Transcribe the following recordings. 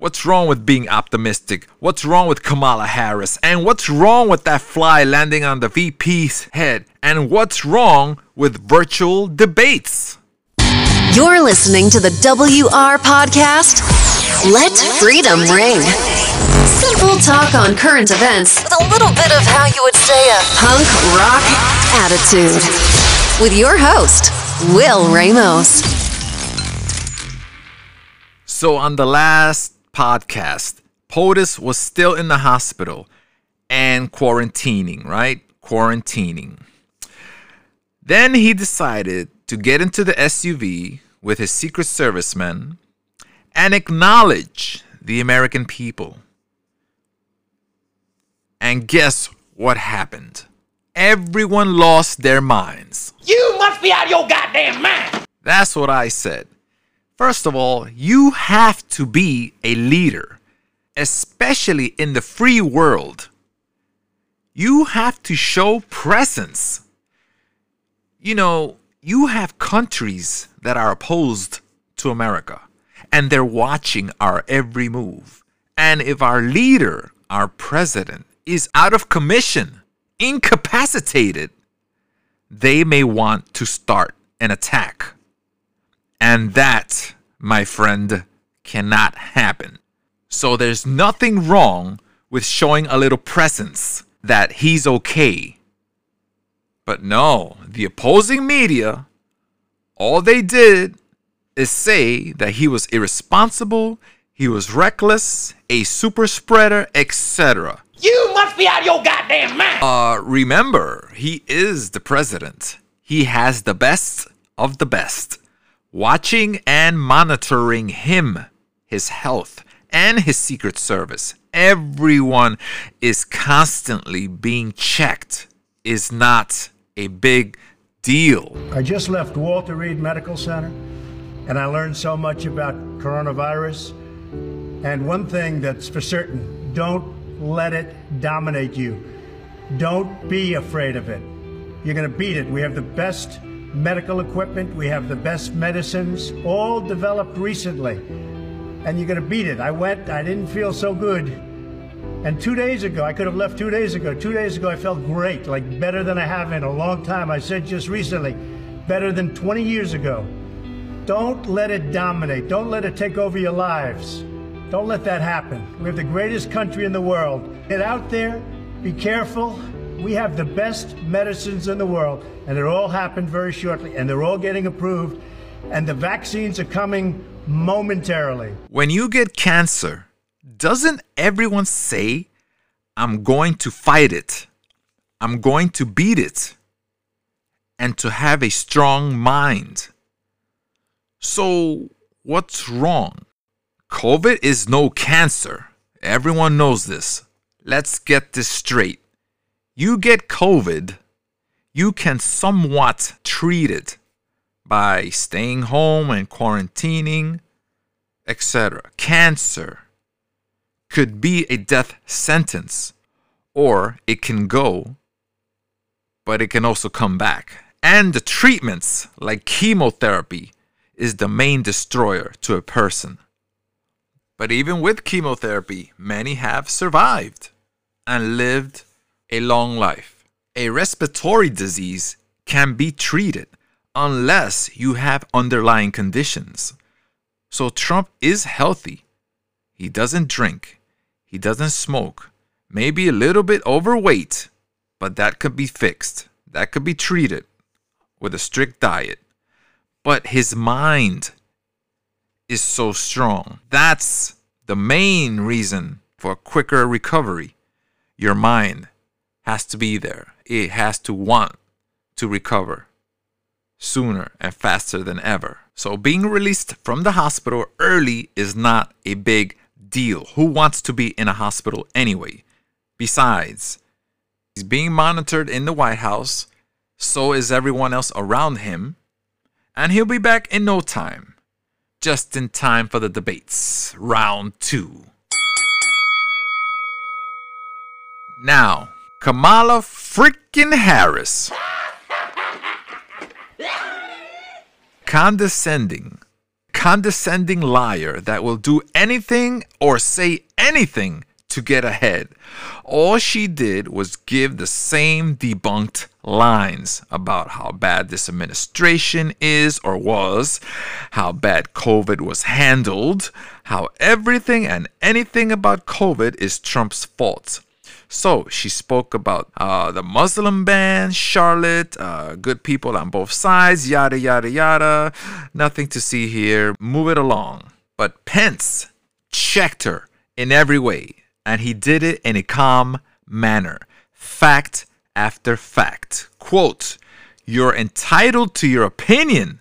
What's wrong with being optimistic? What's wrong with Kamala Harris? And what's wrong with that fly landing on the VP's head? And what's wrong with virtual debates? You're listening to the WR podcast. Let freedom ring. Simple talk on current events with a little bit of how you would say a punk rock attitude. With your host, Will Ramos. So, on the last podcast, POTUS was still in the hospital and quarantining, right? Quarantining. Then he decided to get into the SUV with his Secret Service men and acknowledge the American people. And guess what happened? Everyone lost their minds. You must be out of your goddamn mind. That's what I said. First of all, you have to be a leader, especially in the free world. You have to show presence. You know, you have countries that are opposed to America, and they're watching our every move. And if our leader, our president, is out of commission, incapacitated, they may want to start an attack. And that, my friend, cannot happen. So there's nothing wrong with showing a little presence that he's okay. But no, the opposing media, all they did is say that he was irresponsible, he was reckless, a super spreader, etc. You must be out of your goddamn mind. Uh, remember, he is the president. He has the best of the best watching and monitoring him, his health, and his Secret Service. Everyone is constantly being checked, is not a big deal. I just left Walter Reed Medical Center and I learned so much about coronavirus. And one thing that's for certain don't let it dominate you. Don't be afraid of it. You're going to beat it. We have the best medical equipment, we have the best medicines, all developed recently. And you're going to beat it. I went, I didn't feel so good. And two days ago, I could have left two days ago. Two days ago, I felt great, like better than I have in a long time. I said just recently, better than 20 years ago. Don't let it dominate. Don't let it take over your lives. Don't let that happen. We have the greatest country in the world. Get out there, be careful. We have the best medicines in the world, and it all happened very shortly, and they're all getting approved, and the vaccines are coming momentarily. When you get cancer, doesn't everyone say, I'm going to fight it, I'm going to beat it, and to have a strong mind? So, what's wrong? COVID is no cancer. Everyone knows this. Let's get this straight. You get COVID, you can somewhat treat it by staying home and quarantining, etc. Cancer could be a death sentence, or it can go, but it can also come back. And the treatments, like chemotherapy, is the main destroyer to a person. But even with chemotherapy, many have survived and lived a long life. A respiratory disease can be treated unless you have underlying conditions. So Trump is healthy. He doesn't drink. He doesn't smoke. Maybe a little bit overweight, but that could be fixed. That could be treated with a strict diet but his mind is so strong. That's the main reason for quicker recovery. Your mind has to be there, it has to want to recover sooner and faster than ever. So, being released from the hospital early is not a big deal. Who wants to be in a hospital anyway? Besides, he's being monitored in the White House, so is everyone else around him and he'll be back in no time. Just in time for the debates. Round two. Now, Kamala freaking Harris. Condescending, condescending liar that will do anything or say anything to get ahead. All she did was give the same debunked lines about how bad this administration is or was, how bad COVID was handled, how everything and anything about COVID is Trump's fault. So she spoke about uh, the Muslim ban, Charlotte, uh, good people on both sides, yada, yada, yada. Nothing to see here. Move it along. But Pence checked her in every way, and he did it in a calm manner. Fact after fact. Quote, You're entitled to your opinion,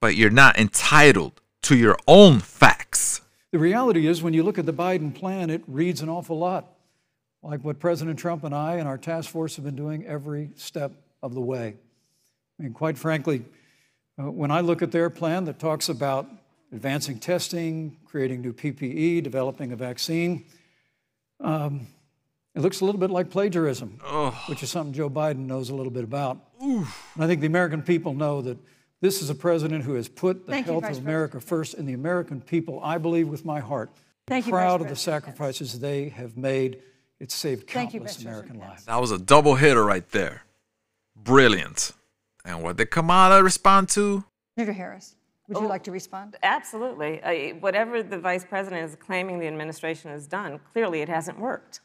but you're not entitled to your own facts. The reality is, when you look at the Biden plan, it reads an awful lot like what President Trump and I and our task force have been doing every step of the way. I mean, quite frankly, uh, when I look at their plan that talks about advancing testing, creating new PPE, developing a vaccine, um, it looks a little bit like plagiarism, which is something Joe Biden knows a little bit about. And I think the American people know that this is a president who has put the Thank health Vice of America first, and the American people, I believe with my heart, Thank proud Vice of the sacrifices they have made. It's saved Thank you, countless American lives. That was a double hitter right there. Brilliant. And what did Kamala respond to? Senator Harris, would Oh. you like to respond? Absolutely. Uh, whatever the vice president is claiming the administration has done, clearly it hasn't worked.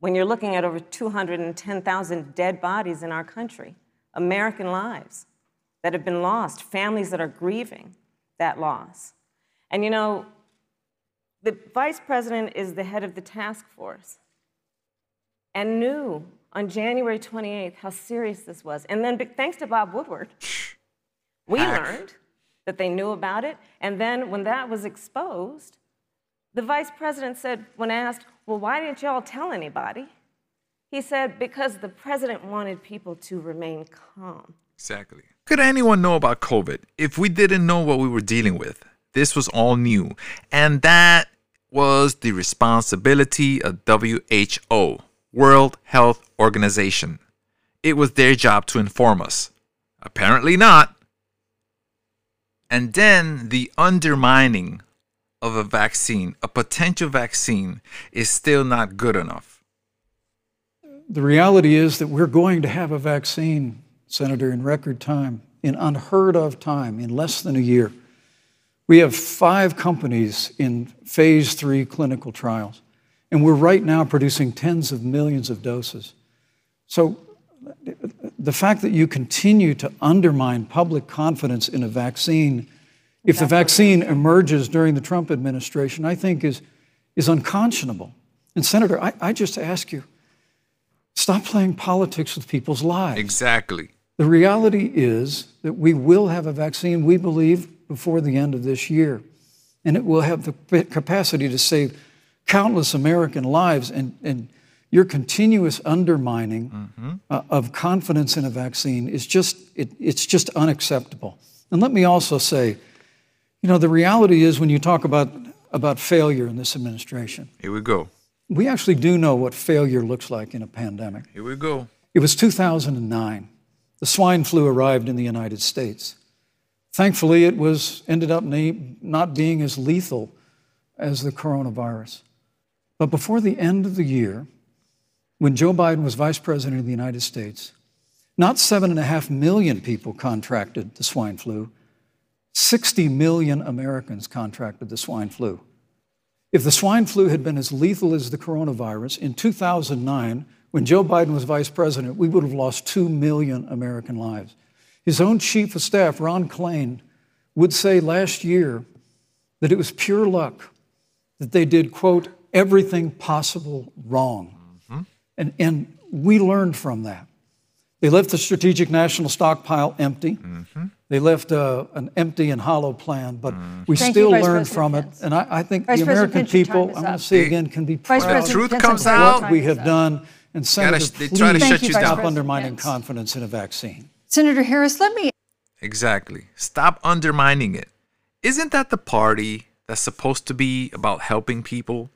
When you're looking at over 210,000 dead bodies in our country, American lives that have been lost, families that are grieving that loss. And you know, the vice president is the head of the task force and knew on January 28th how serious this was. And then, thanks to Bob Woodward, we Hack. learned that they knew about it. And then, when that was exposed, the vice president said, when asked, Well, why didn't y'all tell anybody? He said, Because the president wanted people to remain calm. Exactly. Could anyone know about COVID if we didn't know what we were dealing with? This was all new. And that was the responsibility of WHO, World Health Organization. It was their job to inform us. Apparently not. And then the undermining of a vaccine, a potential vaccine, is still not good enough. The reality is that we're going to have a vaccine, Senator, in record time, in unheard of time, in less than a year. We have five companies in phase three clinical trials, and we're right now producing tens of millions of doses. So the fact that you continue to undermine public confidence in a vaccine, if the vaccine emerges during the Trump administration, I think is, is unconscionable. And Senator, I, I just ask you, stop playing politics with people's lives. Exactly. The reality is that we will have a vaccine, we believe, before the end of this year. And it will have the capacity to save countless American lives. And, and your continuous undermining uh, of confidence in a vaccine is just, it, it's just unacceptable. And let me also say, you know, the reality is when you talk about, about failure in this administration, Here we go. we actually do know what failure looks like in a pandemic. Here we go. It was 2009. The swine flu arrived in the United States. Thankfully, it was ended up na- not being as lethal as the coronavirus. But before the end of the year, when Joe Biden was vice president of the United States, not seven and a half million people contracted the swine flu, 60 million Americans contracted the swine flu. If the swine flu had been as lethal as the coronavirus in 2009, when Joe Biden was vice president, we would have lost 2 million American lives. His own chief of staff, Ron Klain, would say last year that it was pure luck that they did, quote, everything possible wrong. And, and we learned from that. They left the strategic national stockpile empty. They left uh, an empty and hollow plan, but we Thank still Vice learned President from Pence. it. And I, I think Vice the American Pence, people, I'm going to say again, can be Vice proud President truth Pence, comes I'm out, of what we have done. And Senator, they try to please shut you stop down. undermining Pence. confidence in a vaccine. Senator Harris, let me Exactly. Stop undermining it. Isn't that the party that's supposed to be about helping people?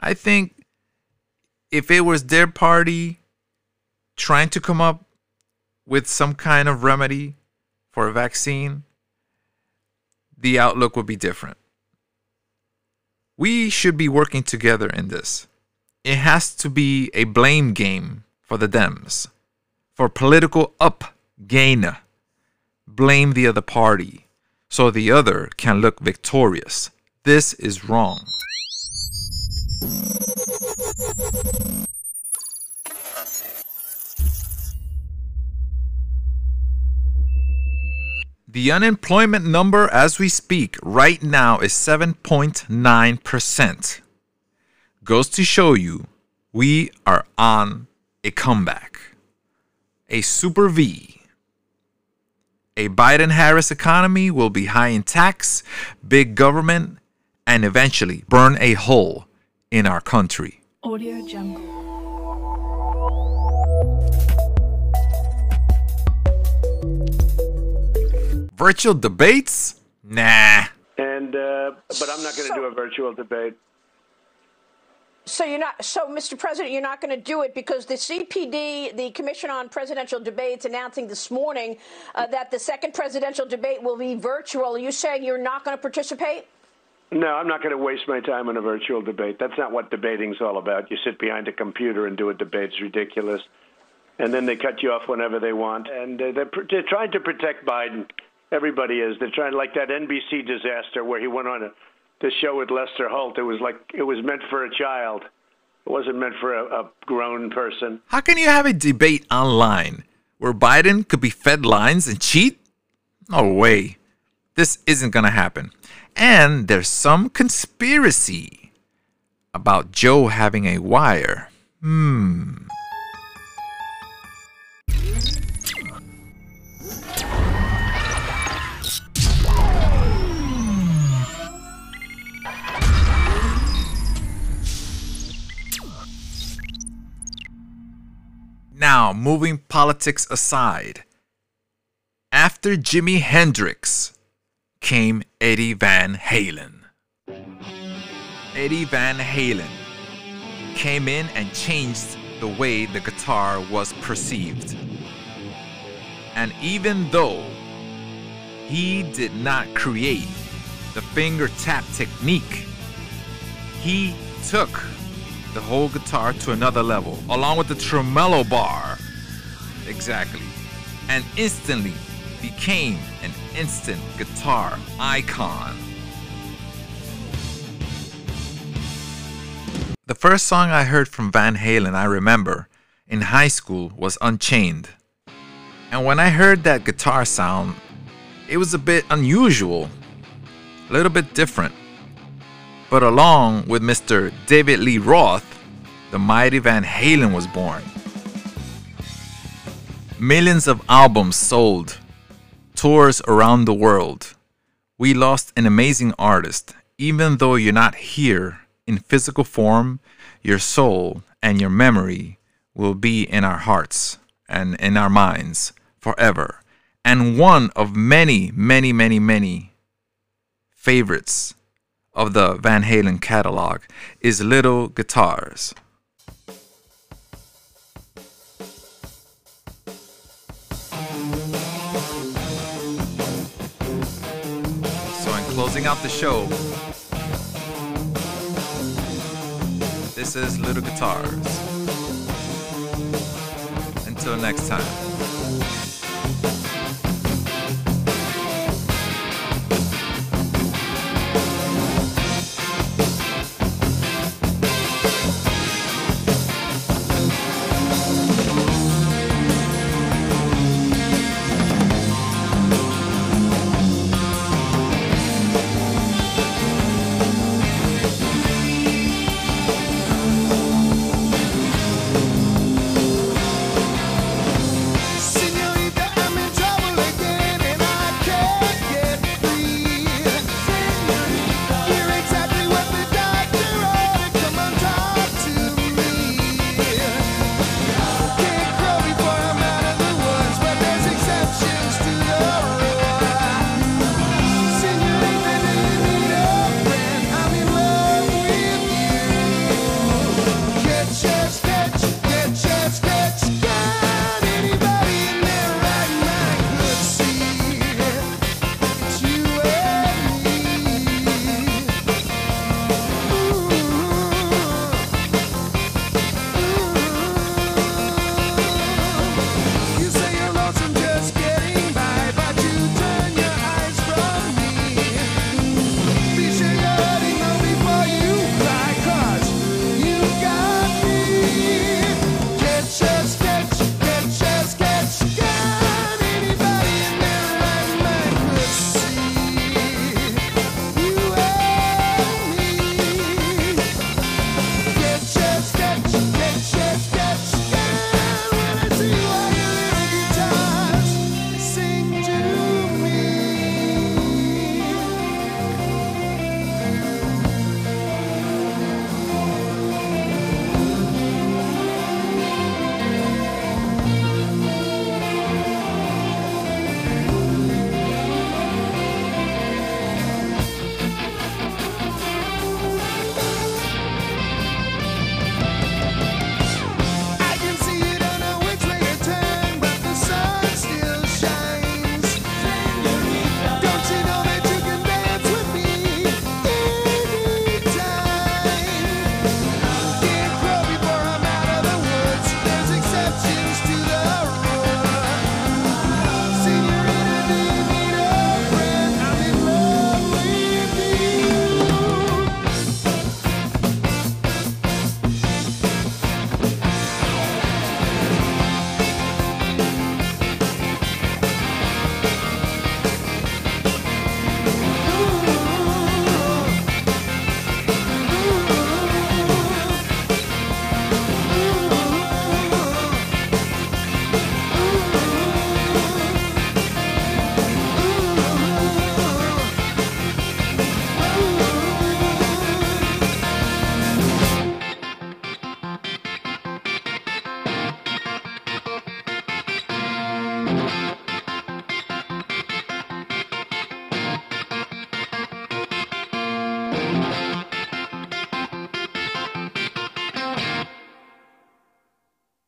I think if it was their party trying to come up with some kind of remedy for a vaccine, the outlook would be different. We should be working together in this. It has to be a blame game for the Dems, for political up gain. Blame the other party so the other can look victorious. This is wrong. The unemployment number as we speak right now is 7.9%. Goes to show you we are on a comeback. A super V. A Biden Harris economy will be high in tax, big government, and eventually burn a hole in our country. Audio Jungle. Virtual debates? Nah. And uh, but I'm not going to do a virtual debate. So you're not. So, Mr. President, you're not going to do it because the CPD, the Commission on Presidential Debates, announcing this morning uh, that the second presidential debate will be virtual. Are you saying you're not going to participate? No, I'm not going to waste my time on a virtual debate. That's not what debating's all about. You sit behind a computer and do a debate. It's ridiculous. And then they cut you off whenever they want. And uh, they're, they're trying to protect Biden. Everybody is. They're trying like that NBC disaster where he went on a, the show with Lester Holt. It was like it was meant for a child. It wasn't meant for a, a grown person. How can you have a debate online where Biden could be fed lines and cheat? No way. This isn't going to happen. And there's some conspiracy about Joe having a wire. Hmm. Now, moving politics aside, after Jimi Hendrix came Eddie Van Halen. Eddie Van Halen came in and changed the way the guitar was perceived. And even though he did not create the finger tap technique, he took the whole guitar to another level, along with the tremolo bar. Exactly. And instantly became instant guitar icon. The first song I heard from Van Halen, I remember, in high school was Unchained. And when I heard that guitar sound, it was a bit unusual, a little bit different. But along with Mr. David Lee Roth, the mighty Van Halen was born. Millions of albums sold, tours around the world. We lost an amazing artist. Even though you're not here in physical form, your soul and your memory will be in our hearts and in our minds forever. And one of many, many, many, many favorites of the Van Halen catalog is Little Guitars. Closing out the show, this is Little Guitars. Until next time.